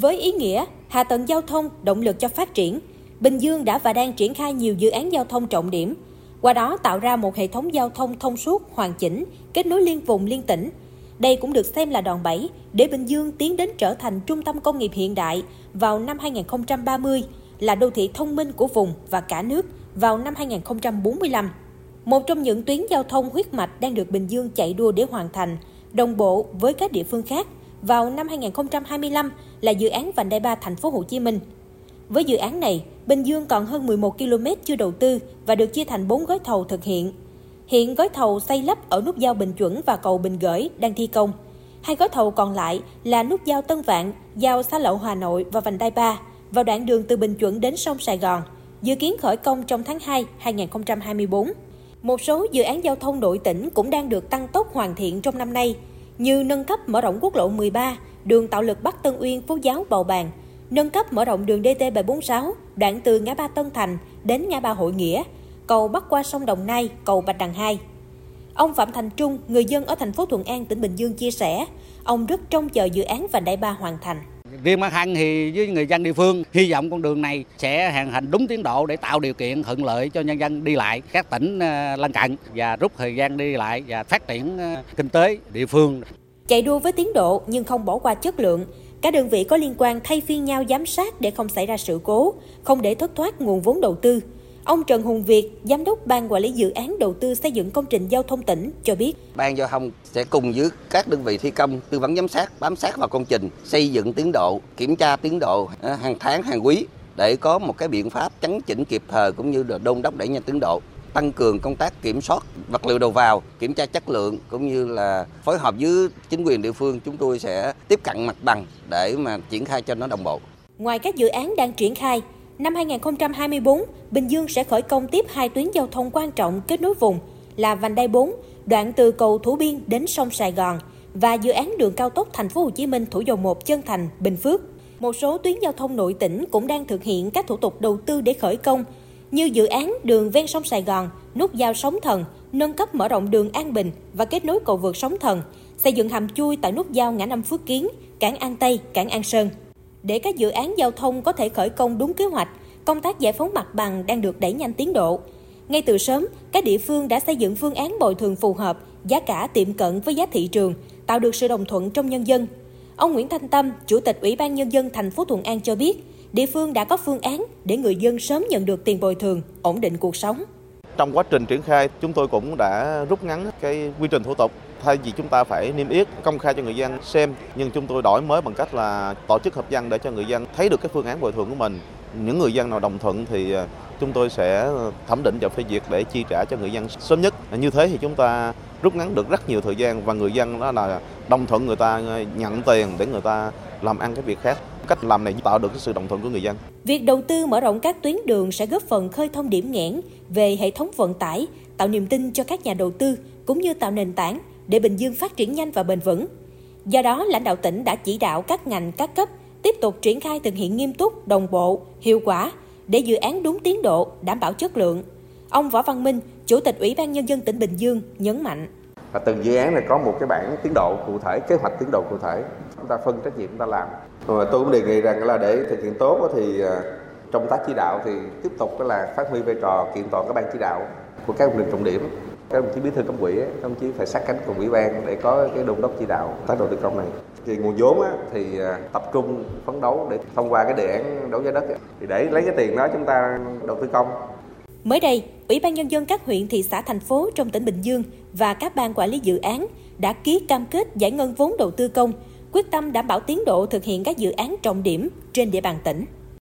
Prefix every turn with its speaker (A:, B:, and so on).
A: Với ý nghĩa hạ tầng giao thông động lực cho phát triển, Bình Dương đã và đang triển khai nhiều dự án giao thông trọng điểm, qua đó tạo ra một hệ thống giao thông thông suốt, hoàn chỉnh, kết nối liên vùng liên tỉnh. Đây cũng được xem là đòn bẩy để Bình Dương tiến đến trở thành trung tâm công nghiệp hiện đại vào năm 2030, là đô thị thông minh của vùng và cả nước vào năm 2045. Một trong những tuyến giao thông huyết mạch đang được Bình Dương chạy đua để hoàn thành, đồng bộ với các địa phương khác vào năm 2025 là dự án vành đai 3 thành phố Hồ Chí Minh. Với dự án này, Bình Dương còn hơn 11 km chưa đầu tư và được chia thành 4 gói thầu thực hiện. Hiện gói thầu xây lắp ở nút giao Bình Chuẩn và cầu Bình Gởi đang thi công. Hai gói thầu còn lại là nút giao Tân Vạn, giao xa lộ Hà Nội và vành đai 3 vào đoạn đường từ Bình Chuẩn đến sông Sài Gòn, dự kiến khởi công trong tháng 2 2024. Một số dự án giao thông nội tỉnh cũng đang được tăng tốc hoàn thiện trong năm nay, như nâng cấp mở rộng quốc lộ 13, đường tạo lực Bắc Tân Uyên, Phú Giáo, Bầu Bàng, nâng cấp mở rộng đường DT746, đoạn từ ngã ba Tân Thành đến ngã ba Hội Nghĩa, cầu bắc qua sông Đồng Nai, cầu Bạch Đằng 2. Ông Phạm Thành Trung, người dân ở thành phố Thuận An, tỉnh Bình Dương chia sẻ, ông rất trông chờ dự án vành đai ba hoàn thành.
B: Riêng bản thân thì với người dân địa phương hy vọng con đường này sẽ hoàn thành đúng tiến độ để tạo điều kiện thuận lợi cho nhân dân đi lại các tỉnh ờ, lân cận và rút thời gian đi lại và phát triển ờ, kinh tế địa phương.
A: Chạy đua với tiến độ nhưng không bỏ qua chất lượng, các đơn vị có liên quan thay phiên nhau giám sát để không xảy ra sự cố, không để thất thoát nguồn vốn đầu tư. Ông Trần Hùng Việt, Giám đốc Ban Quản lý Dự án Đầu tư xây dựng công trình giao thông tỉnh cho biết.
C: Ban giao thông sẽ cùng với các đơn vị thi công tư vấn giám sát, bám sát vào công trình, xây dựng tiến độ, kiểm tra tiến độ ờ, hàng tháng, hàng quý để có một cái biện pháp chấn chỉnh kịp thời cũng như là đôn đốc đẩy nhanh tiến độ tăng cường công tác kiểm soát vật liệu đầu vào, kiểm tra chất lượng cũng như là phối hợp với chính quyền địa phương chúng tôi sẽ tiếp cận mặt bằng để mà triển khai cho nó đồng bộ.
A: Ngoài các dự án đang triển khai, năm 2024, Bình Dương sẽ khởi công tiếp hai tuyến giao thông quan trọng kết nối vùng là vành đai 4, đoạn từ cầu Thủ Biên đến sông Sài Gòn và dự án đường cao tốc Thành phố Hồ Chí Minh Thủ Dầu Một Chân Thành Bình Phước. Một số tuyến giao thông nội tỉnh cũng đang thực hiện các thủ tục đầu tư để khởi công như dự án đường ven sông Sài Gòn, nút giao Sóng Thần, nâng cấp mở rộng đường An Bình và kết nối cầu vượt Sóng Thần, xây dựng hầm chui tại nút giao ngã năm Phước Kiến, cảng An Tây, cảng An Sơn. Để các dự án giao thông có thể khởi công đúng kế hoạch, công tác giải phóng mặt bằng đang được đẩy nhanh tiến độ. Ngay từ sớm, các địa phương đã xây dựng phương án bồi thường phù hợp, giá cả tiệm cận với giá thị trường, tạo được sự đồng thuận trong nhân dân. Ông Nguyễn Thanh Tâm, Chủ tịch Ủy ban Nhân dân thành phố Thuận An cho biết, địa phương đã có phương án để người dân sớm nhận được tiền bồi thường, ổn định cuộc sống.
D: Trong quá trình triển khai, chúng tôi cũng đã rút ngắn cái quy trình thủ tục. Thay vì chúng ta phải niêm yết công khai cho người dân xem, nhưng chúng tôi đổi mới bằng cách là tổ chức hợp dân để cho người dân thấy được cái phương án bồi thường của mình. Những người dân nào đồng thuận thì ờ, chúng tôi sẽ thẩm định và phê duyệt để chi trả cho người dân sớm nhất. Như thế thì chúng ta rút ngắn được rất nhiều thời gian và người dân đó là đồng thuận người ta ờ, nhận tiền để người ta làm ăn cái việc khác. Cách làm này tạo được cái sự đồng thuận của người dân.
A: Việc đầu tư mở rộng các tuyến đường sẽ góp phần khơi thông điểm nghẽn về hệ thống vận tải, tạo niềm tin cho các nhà đầu tư cũng như tạo nền tảng để Bình Dương phát triển nhanh và bền vững. Do đó, lãnh đạo tỉnh đã chỉ đạo các ngành các cấp tiếp tục triển khai thực hiện nghiêm túc, đồng bộ, hiệu quả để dự án đúng tiến độ, đảm bảo chất lượng. Ông Võ Văn Minh, Chủ tịch Ủy ban Nhân dân tỉnh Bình Dương nhấn mạnh.
E: Và từng dự án này có một cái bản tiến độ cụ thể, kế hoạch tiến độ cụ thể. Chúng ta phân trách nhiệm chúng ta làm. Và tôi cũng đề nghị rằng là để thực hiện tốt thì à, trong tác chỉ đạo thì tiếp tục là phát huy vai trò kiện toàn các ban chỉ đạo của các lực trọng điểm các đồng chí bí thư cấp ủy các đồng chí phải sát cánh cùng ủy ban để có cái đôn đốc chỉ đạo tác đầu tư công này thì nguồn vốn á, thì à, tập trung phấn đấu để thông qua cái đề án đấu giá đất thì để lấy cái tiền đó chúng ta đầu tư công
A: Mới đây, Ủy ban Nhân dân các huyện, thị xã, thành phố trong tỉnh Bình Dương và các ban quản lý dự án đã ký cam kết giải ngân vốn đầu tư công, quyết tâm đảm bảo tiến độ thực hiện các dự án trọng điểm trên địa bàn tỉnh.